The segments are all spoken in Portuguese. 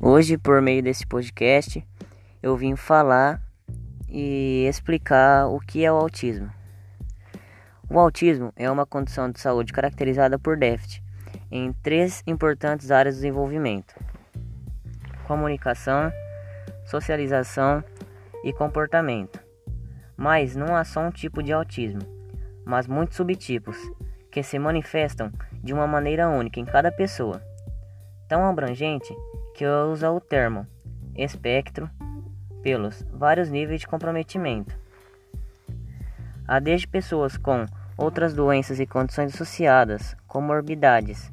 Hoje, por meio desse podcast, eu vim falar e explicar o que é o autismo. O autismo é uma condição de saúde caracterizada por déficit em três importantes áreas do desenvolvimento: comunicação, socialização e comportamento. Mas não há só um tipo de autismo, mas muitos subtipos que se manifestam de uma maneira única em cada pessoa, tão abrangente que usa o termo espectro pelos vários níveis de comprometimento. Há desde pessoas com outras doenças e condições associadas, comorbidades,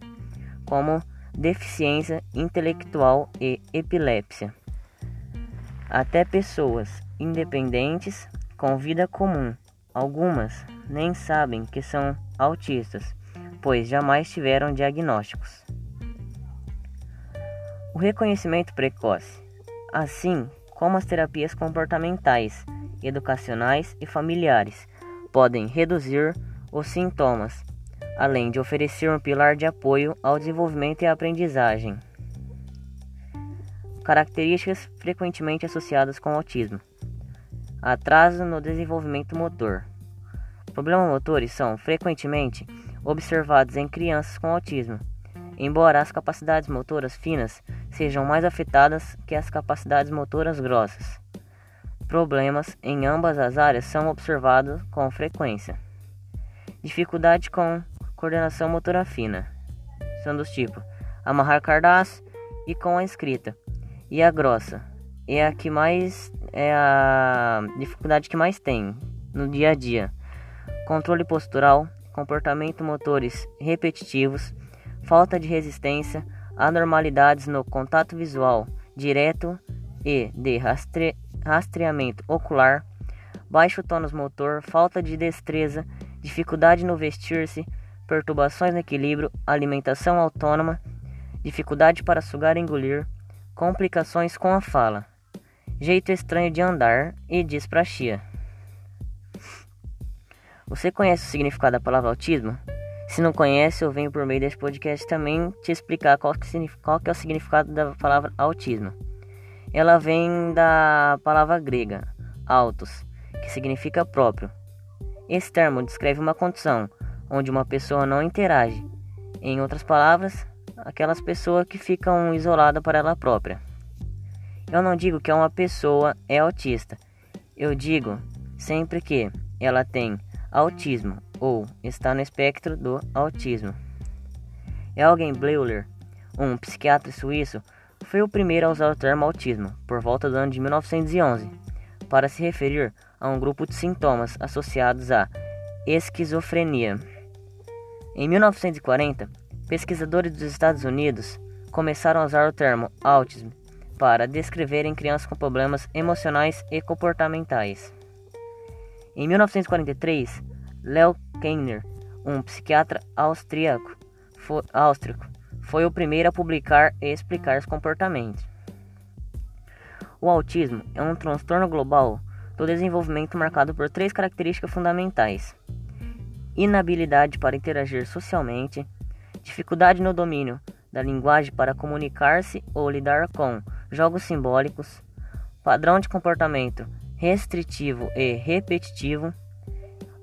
como deficiência intelectual e epilepsia, até pessoas independentes com vida comum. Algumas nem sabem que são autistas, pois jamais tiveram diagnósticos. O reconhecimento precoce, assim como as terapias comportamentais, educacionais e familiares, podem reduzir os sintomas, além de oferecer um pilar de apoio ao desenvolvimento e aprendizagem. Características frequentemente associadas com autismo: atraso no desenvolvimento motor. Problemas motores são frequentemente observados em crianças com autismo, embora as capacidades motoras finas sejam mais afetadas que as capacidades motoras grossas. Problemas em ambas as áreas são observados com frequência. Dificuldade com coordenação motora fina são dos tipos amarrar cardaço e com a escrita. E a grossa é a que mais é a dificuldade que mais tem no dia a dia. Controle postural, comportamento motores repetitivos, falta de resistência, anormalidades no contato visual direto e de rastre rastreamento ocular, baixo tônus motor, falta de destreza, dificuldade no vestir-se, perturbações no equilíbrio, alimentação autônoma, dificuldade para sugar e engolir, complicações com a fala, jeito estranho de andar e dispraxia. Você conhece o significado da palavra autismo? Se não conhece, eu venho por meio desse podcast também te explicar qual que, qual que é o significado da palavra autismo. Ela vem da palavra grega autos, que significa próprio. Esse termo descreve uma condição onde uma pessoa não interage. Em outras palavras, aquelas pessoas que ficam isoladas para ela própria. Eu não digo que uma pessoa é autista. Eu digo sempre que ela tem autismo ou está no espectro do autismo. Elgin Bleuler, um psiquiatra suíço, foi o primeiro a usar o termo autismo por volta do ano de 1911 para se referir a um grupo de sintomas associados à esquizofrenia. Em 1940, pesquisadores dos Estados Unidos começaram a usar o termo autismo para descreverem crianças com problemas emocionais e comportamentais. Em 1943, Leo Kanner, um psiquiatra austríaco, foi, foi o primeiro a publicar e explicar os comportamentos. O autismo é um transtorno global do desenvolvimento marcado por três características fundamentais: inabilidade para interagir socialmente, dificuldade no domínio da linguagem para comunicar-se ou lidar com jogos simbólicos, padrão de comportamento restritivo e repetitivo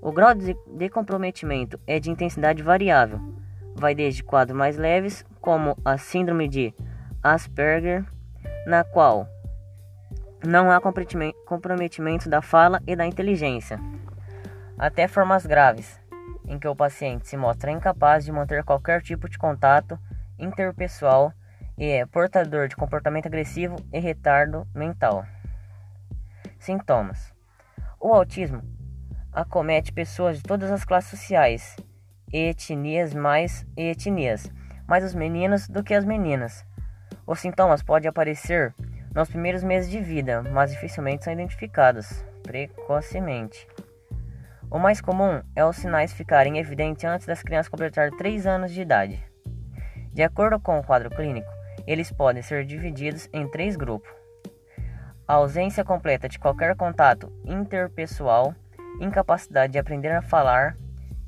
o grau de comprometimento é de intensidade variável, vai desde quadros mais leves, como a síndrome de Asperger, na qual não há comprometimento da fala e da inteligência, até formas graves, em que o paciente se mostra incapaz de manter qualquer tipo de contato interpessoal e é portador de comportamento agressivo e retardo mental. Sintomas: O autismo acomete pessoas de todas as classes sociais, etnias mais etnias, mais os meninos do que as meninas. Os sintomas podem aparecer nos primeiros meses de vida, mas dificilmente são identificados precocemente. O mais comum é os sinais ficarem evidentes antes das crianças completar 3 anos de idade. De acordo com o quadro clínico, eles podem ser divididos em três grupos: a ausência completa de qualquer contato interpessoal, incapacidade de aprender a falar,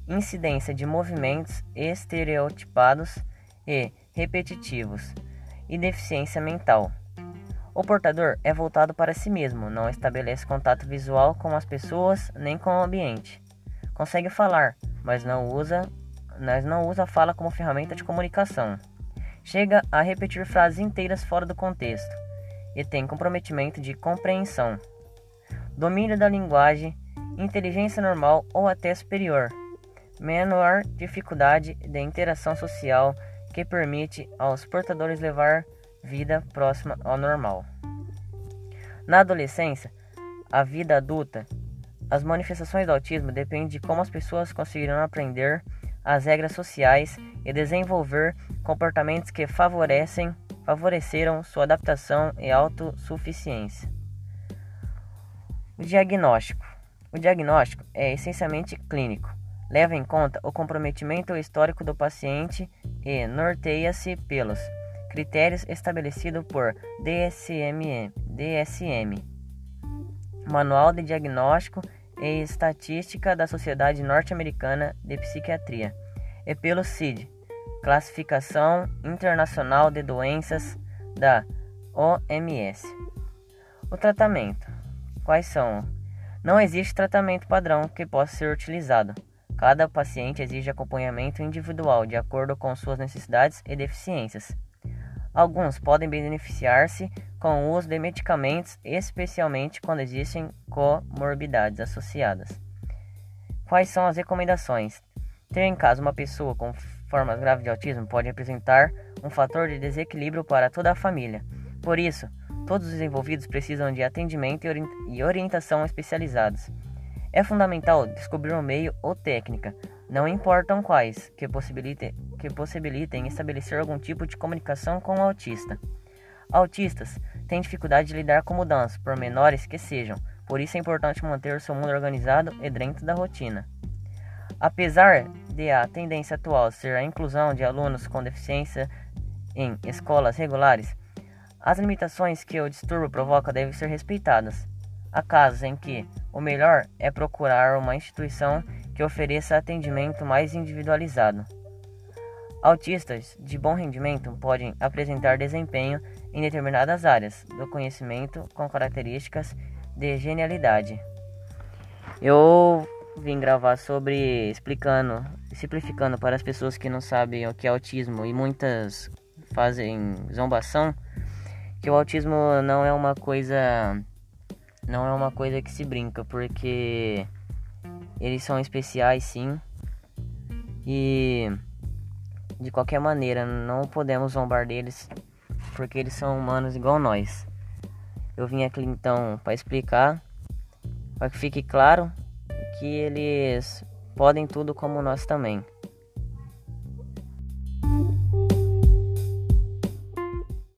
incidência de movimentos estereotipados e repetitivos e deficiência mental, O portador é voltado para si mesmo, não estabelece contato visual com as pessoas nem com o ambiente. Consegue falar, mas não usa, mas não usa a fala como ferramenta de comunicação. Chega a repetir frases inteiras fora do contexto e tem comprometimento de compreensão, domínio da linguagem, inteligência normal ou até superior, menor dificuldade de interação social que permite aos portadores levar vida próxima ao normal. Na adolescência, a vida adulta, as manifestações do autismo dependem de como as pessoas conseguirão aprender as regras sociais e desenvolver comportamentos que favorecem, favoreceram sua adaptação e autossuficiência. O diagnóstico. O diagnóstico é essencialmente clínico. Leva em conta o comprometimento histórico do paciente e norteia-se pelos critérios estabelecidos por DSM, DSM, Manual de Diagnóstico e Estatística da Sociedade Norte-Americana de Psiquiatria, e pelo CID, Classificação Internacional de Doenças da OMS. O tratamento. Quais são? Não existe tratamento padrão que possa ser utilizado. Cada paciente exige acompanhamento individual de acordo com suas necessidades e deficiências. Alguns podem beneficiar-se com o uso de medicamentos, especialmente quando existem comorbidades associadas. Quais são as recomendações? Ter em casa uma pessoa com formas graves de autismo pode representar um fator de desequilíbrio para toda a família. Por isso, todos os envolvidos precisam de atendimento e orientação especializados. É fundamental descobrir um meio ou técnica não importam quais, que possibilitem, que possibilitem estabelecer algum tipo de comunicação com o autista. Autistas têm dificuldade de lidar com mudanças, por menores que sejam, por isso é importante manter seu mundo organizado e dentro da rotina. Apesar de a tendência atual ser a inclusão de alunos com deficiência em escolas regulares, as limitações que o distúrbio provoca devem ser respeitadas. Há casos em que o melhor é procurar uma instituição que ofereça atendimento mais individualizado. Autistas de bom rendimento podem apresentar desempenho em determinadas áreas do conhecimento com características de genialidade. Eu vim gravar sobre explicando, simplificando para as pessoas que não sabem o que é autismo e muitas fazem zombação, que o autismo não é uma coisa não é uma coisa que se brinca, porque eles são especiais sim. E de qualquer maneira, não podemos zombar deles porque eles são humanos igual nós. Eu vim aqui então para explicar, para que fique claro que eles podem tudo como nós também.